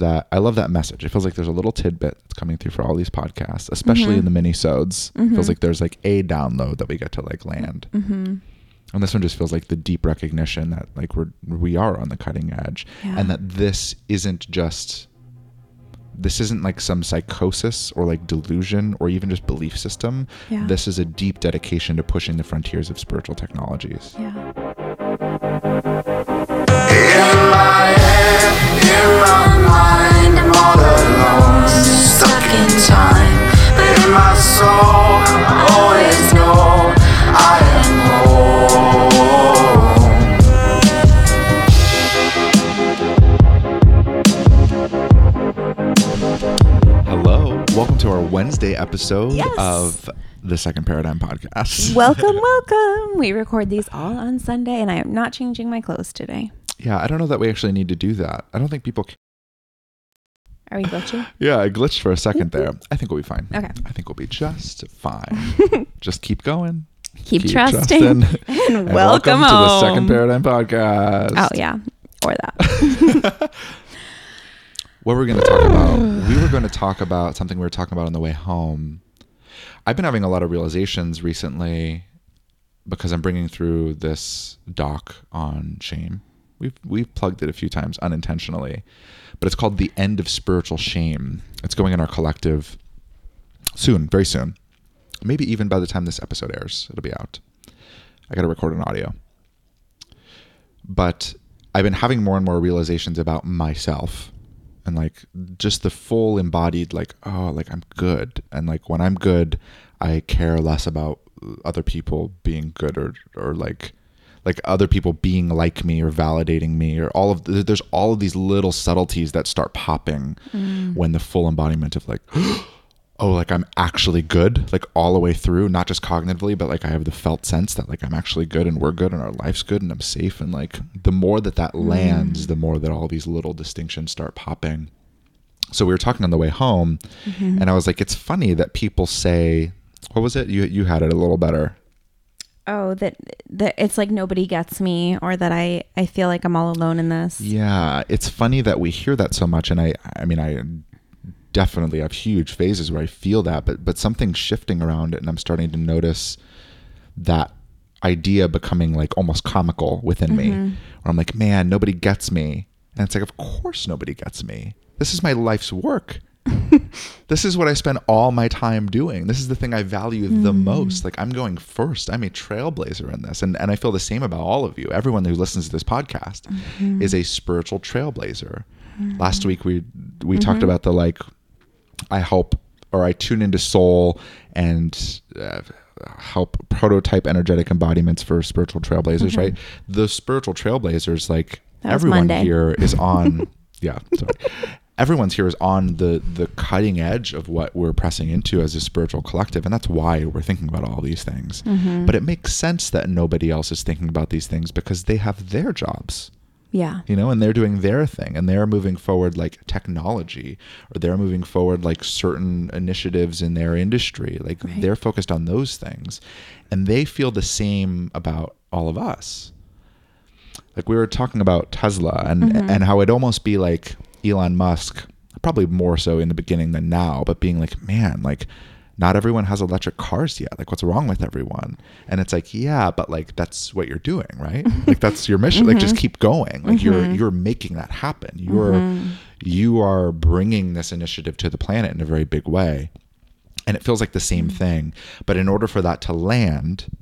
that I love that message. It feels like there's a little tidbit that's coming through for all these podcasts, especially in the mini sodes. It feels like there's like a download that we get to like land. Mm-hmm. And this one just feels like the deep recognition that like we're we are on the cutting edge Yeah. and that this isn't just this isn't like some psychosis or like delusion or even just belief system. Yeah. This is a deep dedication to pushing the frontiers of spiritual technologies. Yeah. In time. But in my soul, I always know I am home. Hello. Welcome to our Wednesday episode Yes. of the Second Paradigm podcast. Welcome, welcome. We record these all on Sunday, and I am not changing my clothes today. yeah, I don't know that we actually need to do that. I don't think people Are we glitchy? Yeah, I glitched for a second there. I think we'll be fine. Okay. I think we'll be just fine. just keep going. Keep, trusting. And, And welcome, to the. Second Paradigm podcast. Oh yeah, or that. What we're going to talk about? we were going to talk about something we were talking about on the way home. I've been having a lot of realizations recently because I'm bringing through this doc on shame. We've we've plugged it a few times unintentionally, but it's called "The End of Spiritual Shame." It's going in our collective soon, very soon. Maybe even by the time this episode airs, it'll be out. I got to record an audio. But I've been having more and more realizations about myself and like just the full embodied like oh like I'm good and like when I'm good I care less about other people being good or or like like other people being like me or validating me or all of there's all of these little subtleties that start popping mm. when the full embodiment of like oh like i'm actually good like all the way through not just cognitively but like i have the felt sense that like i'm actually good and we're good and our life's good and i'm safe. And like the more that that lands mm. the more that all these little distinctions start popping. So we were talking on the way home mm-hmm. and i was like it's funny that people say what was it? You you had it a little better oh, that that it's like nobody gets me, or that I I feel like I'm all alone in this. Yeah, it's funny that we hear that so much, and I, I mean, I definitely have huge phases where I feel that, but but something's shifting around it, and I'm starting to notice that idea becoming like almost comical within me, mm-hmm. where I'm like, man, nobody gets me, and it's like, of course nobody gets me. This is my life's work. this is what I spend all my time doing. This is the thing I value the mm. most. Like I'm going first. I'm a trailblazer in this. And and I feel the same about all of you. Everyone who listens to this podcast mm-hmm. is a spiritual trailblazer. Last mm. week we we talked mm-hmm. about the like I help or I tune into soul and uh, help prototype energetic embodiments for spiritual trailblazers, mm-hmm. right? The spiritual trailblazers like everyone Monday. here is on yeah, sorry. Everyone's here is on the the cutting edge of what we're pressing into as a spiritual collective, and that's why we're thinking about all these things. Mm-hmm. But it makes sense that nobody else is thinking about these things because they have their jobs Yeah. you know, and they're doing their thing and they're moving forward like technology or they're moving forward like certain initiatives in their industry. Like Right. they're focused on those things and they feel the same about all of us. Like we were talking about Tesla and mm-hmm. and how it'd almost be like Elon Musk, probably more so in the beginning than now, but being like, man, like not everyone has electric cars yet. Like what's wrong with everyone? And it's like, yeah, but like that's what you're doing, right? like that's your mission. Like just mm-hmm. keep going. Like you're mm-hmm. you're making that happen. You're mm-hmm. you are bringing this initiative to the planet in a very big way. And it feels like the same thing. But in order for that to land,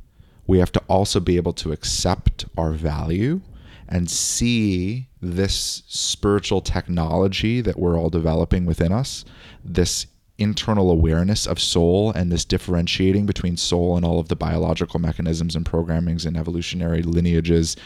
we have to also be able to accept our value and see this spiritual technology that we're all developing within us, this internal awareness of soul and this differentiating between soul and all of the biological mechanisms and programmings and evolutionary lineages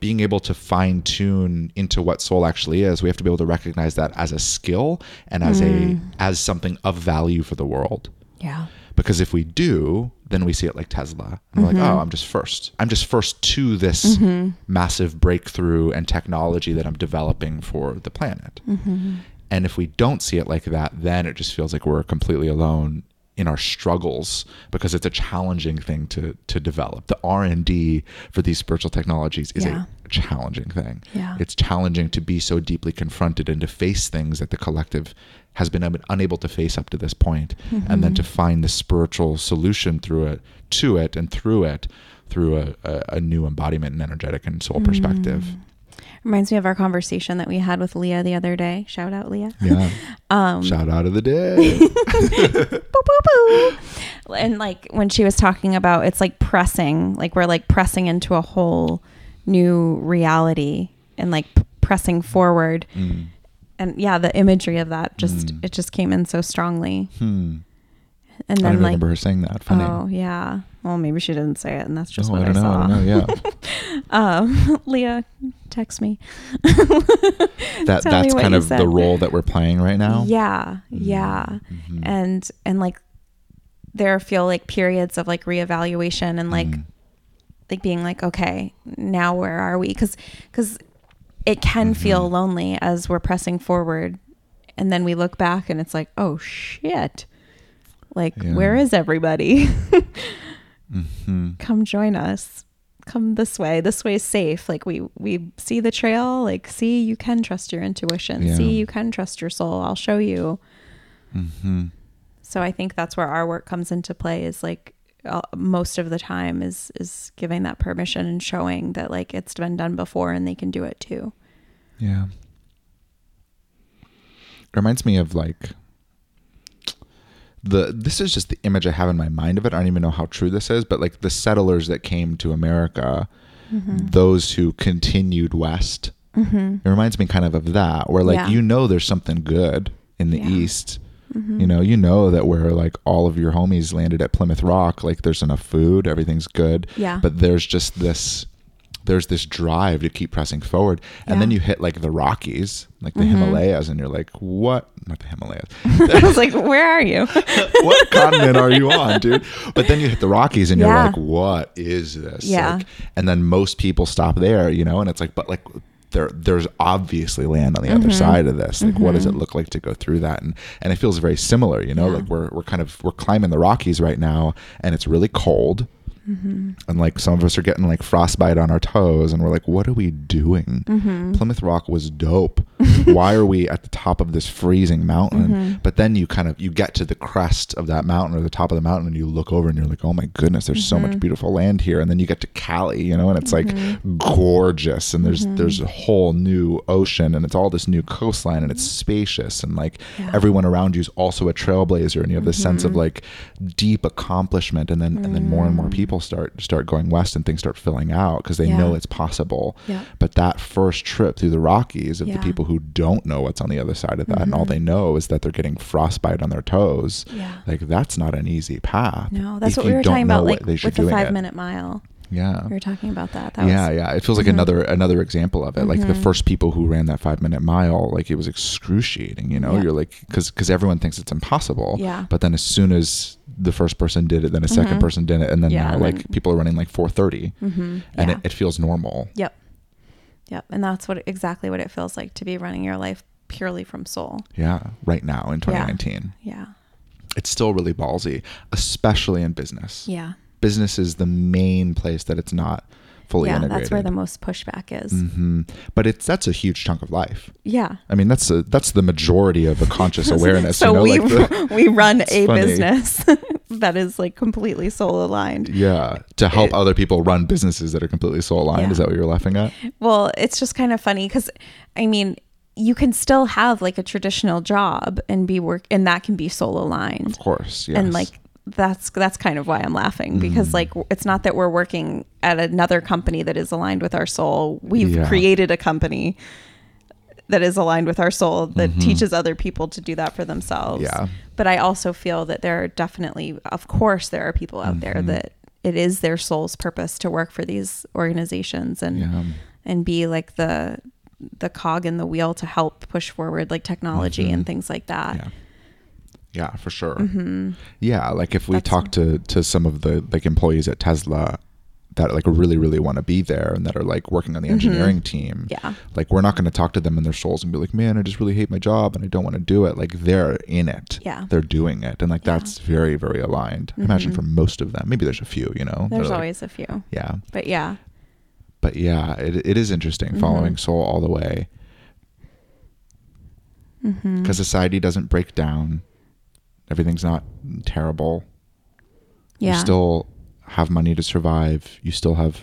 being able to fine tune into what soul actually is we have to be able to recognize that as a skill and as a mm. as something of value for the world Yeah. Because if we do then we see it like tesla. And we're like mm-hmm. oh i'm just first. I'm just first to this mm-hmm. massive breakthrough and technology that i'm developing for the planet. Mm-hmm. And if we don't see it like that then it just feels like we're completely alone in our struggles because it's a challenging thing to to develop. The R and D for these spiritual technologies is Yeah. a challenging thing. Yeah. It's challenging to be so deeply confronted and to face things that the collective has been unable to face up to this point, and then mm-hmm. to find the spiritual solution through it, to it, and through it, through a, a, a new embodiment and energetic and soul perspective. Mm. Reminds me of our conversation that we had with Leah the other day. Shout out Leah. Yeah. Um, Shout out of the day. boo, boo, boo. And like when she was talking about it's like pressing, like we're like pressing into a whole new reality and like p- pressing forward. Mm. And yeah, the imagery of that just Mm. it just came in so strongly. Hmm. And I then don't like remember her saying that. Funny. oh yeah, well maybe she didn't say it, and that's just oh, what I I, don't know. saw. I don't know. Yeah. Um, Leah, text me. That me that's what kind of the role that we're playing right now. Yeah, yeah. Mhm. and and like there feel like periods of like reevaluation and like Mhm. like being like okay now where are we because because it can Mm-hmm. feel lonely as we're pressing forward and then we look back and it's like oh shit like Yeah. where is everybody Mhm. come join us come this way this way is safe like we we see the trail like see you can trust your intuition Yeah. see you can trust your soul i'll show you Mhm. so I think that's where our work comes into play is like uh, most of the time is is giving that permission and showing that like it's been done before and they can do it too. Yeah. It reminds me of like the this is just the image I have in my mind of it. I don't even know how true this is, but like the settlers that came to America, Mm-hmm. those who continued west. It reminds me kind of of that, where like Yeah. you know there's something good in the Yeah. Mm-hmm. east. You know, you know that where like all of your homies landed at Plymouth Rock, like there's enough food, everything's good. Yeah. But there's just this there's this drive to keep pressing forward. And then you hit like the Rockies, like the Mhm. Himalayas, and you're like, what? Not the Himalayas. I was like, where are you? what continent are you on, dude? But then you hit the Rockies and you're Yeah. like, what is this? Yeah. Like, and then most people stop there, you know, and it's like, but like there there's obviously land on the Mm-hmm. other side of this. Like what does it look like to go through that? And and it feels very similar, you know, Yeah. like we're we're kind of we're climbing the Rockies right now and it's really cold. Mm-hmm. And like some of us are getting like frostbite on our toes, and we're like, "What are we doing?" Mm-hmm. Plymouth Rock was dope. Why are we at the top of this freezing mountain? Mm-hmm. But then you kind of you get to the crest of that mountain or the top of the mountain, and you look over and you're like, "Oh my goodness, there's so Mm-hmm. much beautiful land here." And then you get to Cali, you know, and it's like gorgeous, and there's Mm-hmm. there's a whole new ocean, and it's all this new coastline, and it's spacious, and like Yeah. everyone around you is also a trailblazer, and you have this sense of like deep accomplishment, and then and then more and more people start start going west, and things start filling out because they Yeah. know it's possible. Yeah. But that first trip through the Rockies of Yeah. the people who don't know what's on the other side of that, and all mm-hmm. they know is that they're getting frostbite on their toes. Yeah. Like that's not an easy path. No, that's if what we were talking about, like with the five it. minute mile. Yeah. We were talking about that. That yeah, was, yeah. It feels like Mhm. another another example of it. Like the Mhm. first people who ran that five minute mile, like it was excruciating. You know, Yeah. you're like because because everyone thinks it's impossible. Yeah. But then as soon as the first person did it, then a 2nd Mhm. person did it, and then Yeah, now like then- people are running like 4:30, Mm-hmm. and yeah. it, it feels normal. Yep. Yep. And that's what exactly what it feels like to be running your life purely from soul. Yeah, right now in 2019. Yeah. it's still really ballsy, especially in business. Yeah. Business is the main place that it's not fully yeah. integrated. That's where the most pushback is. hmm But it's that's a huge chunk of life. Yeah. I mean, that's a, that's the majority of a conscious awareness. so you know, we like the, we run a funny. business that is like completely soul aligned. yeah, to help It- other people run businesses that are completely soul aligned. Yeah. Is that what you're laughing at? Well, it's just kind of funny because, I mean, you can still have like a traditional job and be work, and that can be soul aligned. Of course, yes. And like that's that's kind of why I'm laughing because Mm. like it's not that we're working at another company that is aligned with our soul. We've Yeah. created a company that is aligned with our soul that Mhm. teaches other people to do that for themselves. Yeah. But I also feel that there are definitely, of course, there are people out there Mhm. that it is their soul's purpose to work for these organizations and yeah, and be like the the cog in the wheel to help push forward like technology Mhm. and things like that. yeah, yeah, for sure. hmm Yeah, like if we That's- talk to to some of the like employees at Tesla, that like really really want to be there and that are like working on the engineering team Mm-hmm. Yeah. like we're not going to talk to them in their souls and be like man i just really hate my job and i don't want to do it like they're in it Yeah. they're doing it and like Yeah. that's very very aligned I imagine Mhm. for most of them maybe there's a few you know There's like- always a few. yeah But yeah. but yeah it, it is interesting following soul all the way Mm-hmm. because society doesn't break down everything's not terrible yeah. you still have money to survive you still have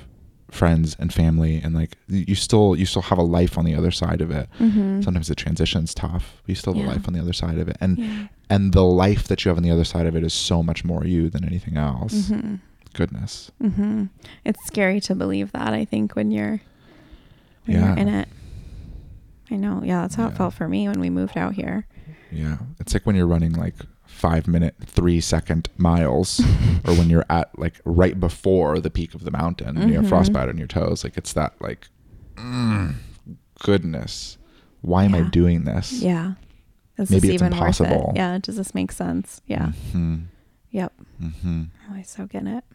friends and family and like you still you still have a life on the other side of it Mhm. sometimes the transition's tough but you still have Yeah. a life on the other side of it and Yeah. and the life that you have on the other side of it is so much more you than anything else hmm goodness hmm It's scary to believe that. I think when you're when Yeah. you're in it. I know. Yeah, that's how Yeah. it felt for me when we moved out here. yeah it's like when you're running like five minute three second miles or when you're at like right before the peak of the mountain and you have Mhm. frostbite on your toes like it's that like mm, goodness why am i doing this Yeah. Is Maybe this it's even impossible. it? Yeah. Does this make sense? Yeah. hmm Yep. hmm Oh, I so get it.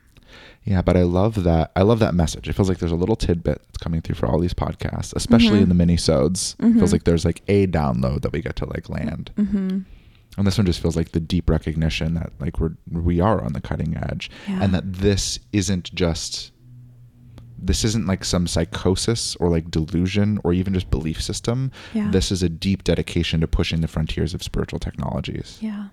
Yeah, but I love that. I love that message. It feels like there's a little tidbit that's coming through for all these podcasts, especially Mhm. in the mini-sodes. It feels Mhm. like there's like a download that we get to like land. Mm-hmm. And this one just feels like the deep recognition that like we're we are on the cutting edge Yeah. and that this isn't just this isn't like some psychosis or like delusion or even just belief system. Yeah. This is a deep dedication to pushing the frontiers of spiritual technologies. Yeah.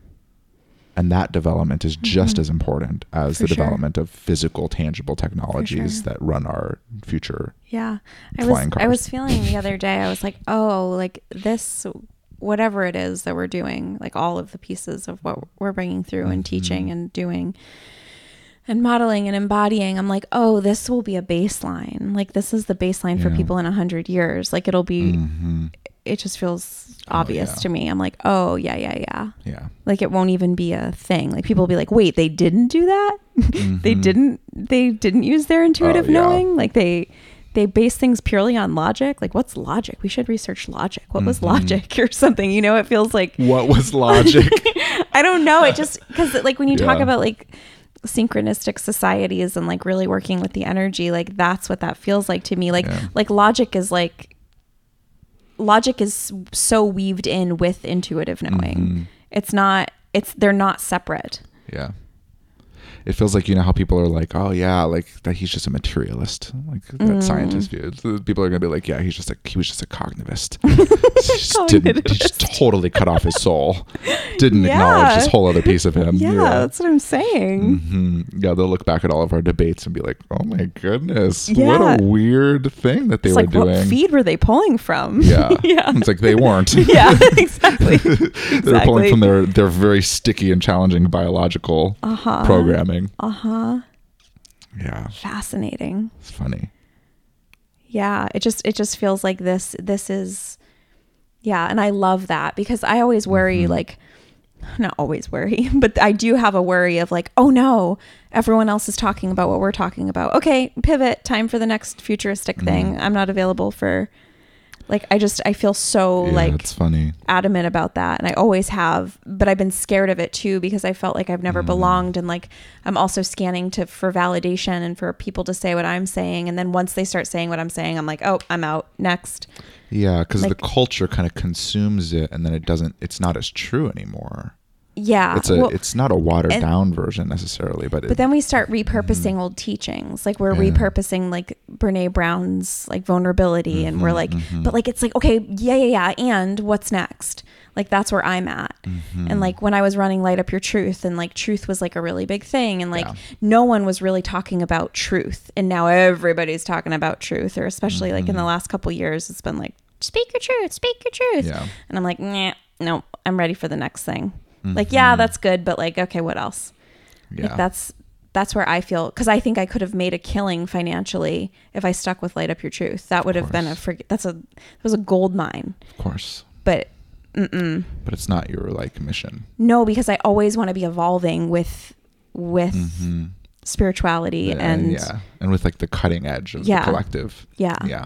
And that development is just Mhm. as important as For the sure. development of physical, tangible technologies sure. that run our future. Yeah. I was Flying I was feeling the other day, I was like, oh, like this whatever it is that we're doing, like all of the pieces of what we're bringing through and teaching Mhm. and doing and modeling and embodying, I'm like, oh, this will be a baseline. Like this is the baseline for people in a hundred years. Like it'll be Mhm. it just feels Oh, obvious yeah. to me. I'm like, oh yeah, yeah, yeah. Yeah. Like it won't even be a thing. Like people will be like, wait, they didn't do that? they Mhm. didn't they didn't use their intuitive yeah. knowing? Like they they base things purely on logic. Like what's logic? We should research logic. What was Mhm. logic or something? You know, it feels like What was logic? I don't know. It just because like when you talk about like synchronistic societies and like really working with the energy, like that's what that feels like to me. Like Yeah. like logic is like logic is so weaved in with intuitive knowing. Mhm. It's not. It's they're not separate. Yeah. It feels like you know how people are like, oh yeah, like that he's just a materialist, like that Mm. scientist view. People are gonna be like, yeah, he's just a he was just a cognitivist. he just didn't. He just totally cut off his soul. Didn't acknowledge this whole other piece of him. Yeah, that's what I'm saying. hmm Yeah, they'll look back at all of our debates and be like, "Oh my goodness, what a weird thing that they It's were like doing." what feed were they pulling from? Yeah, yeah. It's like they weren't. yeah, exactly. they were pulling from their their very sticky and challenging biological Uh-huh. Programming. Uh huh. Yeah, Fascinating. it's funny. Yeah, it just it just feels like this this is yeah, and I love that because I always worry Mhm. like not always worry, but I do have a worry of like, oh no, everyone else is talking about what we're talking about. Okay, pivot, time for the next futuristic thing. Mhm. I'm not available for like I just I feel so yeah, like it's funny. adamant about that and I always have but I've been scared of it too because I felt like I've never Mm. belonged and like I'm also scanning to for validation and for people to say what I'm saying and then once they start saying what I'm saying I'm like oh I'm out next Yeah, because the culture kind of consumes it, and then it doesn't. It's not as true anymore. Yeah It's a. well, it's not a watered and- down version necessarily, but. but it, then we start repurposing old teachings like we're Mm-hmm. Yeah. repurposing like Brene Brown's like vulnerability and we're Mhm, like mhm. but like it's like okay yeah yeah yeah and what's next like that's where I'm at Mhm. and like when I was running light up your truth and like truth was like a really big thing and like Yeah. no one was really talking about truth and now everybody's talking about truth or especially like in the Mhm. last couple years it's been like speak your truth speak your truth Yeah. and I'm like nah, no I'm ready for the next thing like yeah Mhm. that's good but like okay what else Yeah. like that's that's where I feel because I think I could have made a killing financially if I stuck with light up your truth that would have been a that's a that was a gold mine of course, but mm-mm. but it's not your like mission. no because I always want to be evolving with with hmm spirituality and yeah, and with like the cutting edge of Yeah. the collective. yeah Yeah,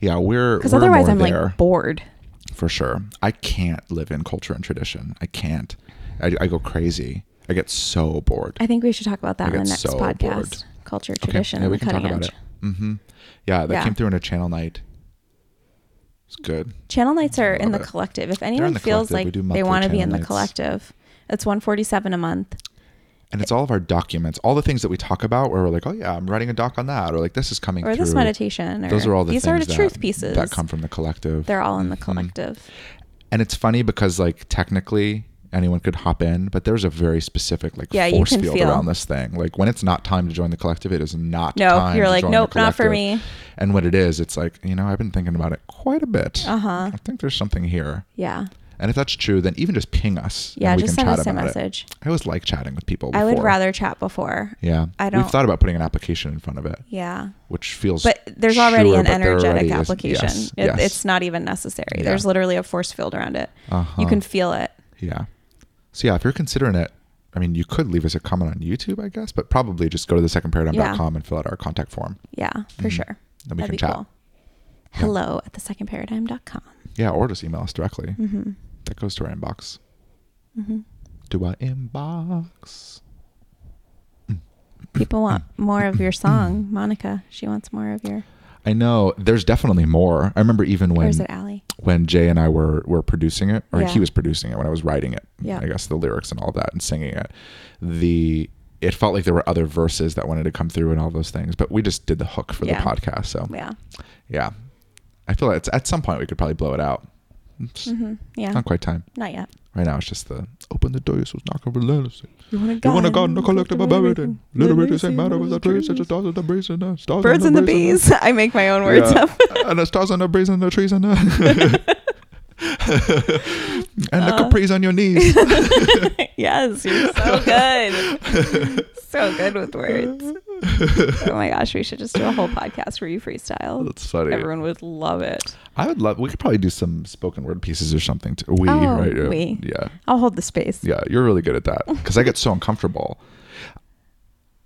yeah. We're because otherwise more I'm there. like bored for sure. I can't live in culture and tradition. I can't. I, I go crazy. I get so bored. I think we should talk about that I in the next so podcast bored. culture, tradition, yeah, we can talk cutting about it. Mm-hmm. Yeah, that Yeah. came through in a channel night. It's good. Channel nights are in the it. collective. If anyone feels like they want to be in the collective, it's 147 a month. And it's all of our documents, all the things that we talk about where we're like, oh yeah, I'm writing a doc on that, or like this is coming Or through. this meditation. Or Those are all the these things are the that, truth pieces. that come from the collective. They're all in the Mhm. collective. And it's funny because like technically anyone could hop in, but there's a very specific like Yeah, force field feel- around this thing. Like when it's not time to join the collective, it is not No, you're like, nope, not for me. And when it is, it's like, you know, I've been thinking about it quite a bit. Uh-huh. I think there's something here. Yeah. And if that's true, then even just ping us. Yeah, just send us a message. It. I always like chatting with people. I would rather chat before. Yeah, I don't. We've thought about putting an application in front of it, Yeah. which feels. But there's already sure, an energetic already application. yes, It, yes. It's not even necessary. Yeah. There's literally a force field around it. Uh-huh. You can feel it. Yeah. So yeah, if you're considering it, I mean, you could leave us a comment on YouTube, I guess, but probably just go to the secondparadigm.com and fill out our contact form. Yeah, for Mhm. sure. Then we That'd can chat. cool. Hello at thesecondparadigm.com. Yeah, or just email us directly. Mm-hmm. That goes to our inbox. Mm-hmm. To our inbox. People want more of your song, Monica. She wants more of your. I know there's definitely more. I remember even when is it Allie? when Jay and I were were producing it, or Yeah. he was producing it when I was writing it. Yeah. I guess the lyrics and all that and singing it. The it felt like there were other verses that wanted to come through and all those things, but we just did the hook for Yeah. the podcast. So Yeah. yeah, I feel like at some point we could probably blow it out. Mm-hmm. Yeah. not quite time. Not yet. Right now it's just the open the door, so it's not gonna relentlessly. You want You want a in the collective everything. Little bit the same matter with the trees, such as stars and the breeze and the stars Birds and the bees. I make my own words up. and the stars and the breeze and the trees and the and the Uh. capris on your knees. yes, you're so good. so good with words. Oh my gosh, we should just do a whole podcast where you freestyle. That's funny. Everyone would love it. I would love. We could probably do some spoken word pieces or something. Too. We Oh, right? Yeah. we. Yeah, I'll hold the space. yeah. You're really good at that because I get so uncomfortable.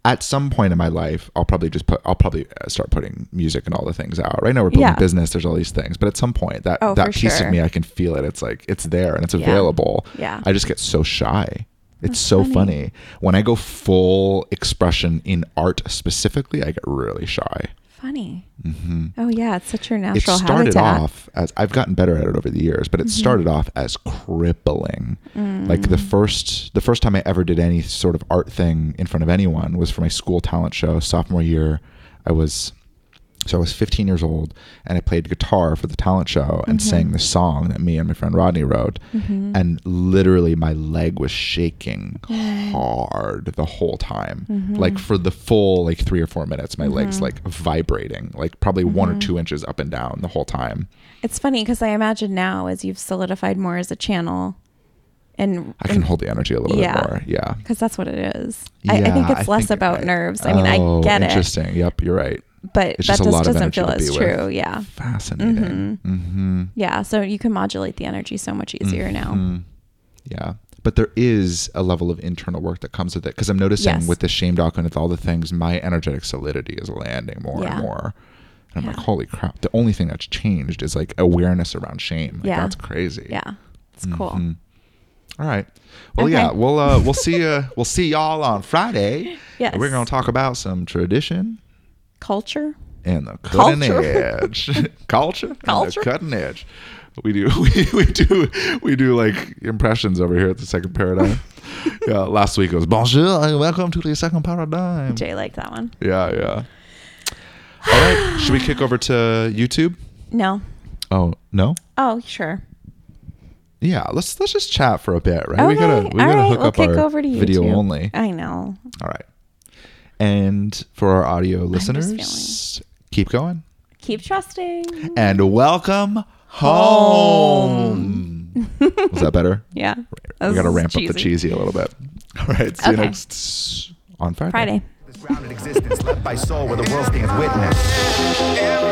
At some point in my life, I'll probably just put. I'll probably uh, start putting music and all the things out. Right now, we're building Yeah. business. There's all these things, but at some point, that Oh, that piece sure. of me, I can feel it. It's like it's there and it's Yeah. available. Yeah. I just get so shy. It's That's so funny. funny. When I go full expression in art specifically, I get really shy. Funny. hmm Oh yeah, it's such your natural. It started habitat. off as I've gotten better at it over the years, but it Mm-hmm. started off as crippling. Like Mm. the first the first time I ever did any sort of art thing in front of anyone was for my school talent show sophomore year. I was so I was 15 years old and I played guitar for the talent show and Mm-hmm. sang the song that me and my friend Rodney wrote. And literally my leg was shaking hard the whole time. Mm-hmm. Like for the full like 3 or 4 minutes my legs like vibrating, like probably 1 Mm-hmm. or 2 inches up and down the whole time. It's funny because I imagine now as you've solidified more as a channel, and I can hold the energy a little Yeah. bit more. Yeah. because that's what it is. I, I think Yeah, it's less think- about I- nerves. I mean, I Oh, get it, Interesting. Yep, you're right. But It's that just a just lot doesn't feel as be with. true. Yeah, Fascinating. Mm-hmm. yeah. So you can modulate the energy so much easier now. Mhm. Yeah. But there is a level of internal work that comes with it because I'm noticing Yes. with the shame doc and with all the things, my energetic solidity is landing more Yeah. and more. And I'm Yeah. like, holy crap. The only thing that's changed is like awareness around shame. Like, Yeah. That's crazy. Yeah, it's cool. Mhm. All right. Well, Okay. yeah, we'll uh, we'll see you we'll see y'all on Friday. Yes. We're gonna talk about some tradition Culture. and the cutting Culture. edge culture, Culture. and the cutting edge. We do we, we do we do like impressions over here at the second paradigm. yeah, last week it was bonjour and welcome to the second paradigm. Jay liked that one. Yeah, yeah. All right, should we kick over to YouTube? No. Oh no. Oh, sure. Yeah, let's let's just chat for a bit, right? we Okay, gotta we gotta right. hook we'll up kick our over to video only. I know. All right. And for our audio listeners, keep going. Keep trusting. And welcome home. Was that better? Yeah. we got to ramp up the cheesy. cheesy a little bit. All right. See you next on Friday. Friday. This grounded existence led by soul where the world stands witness.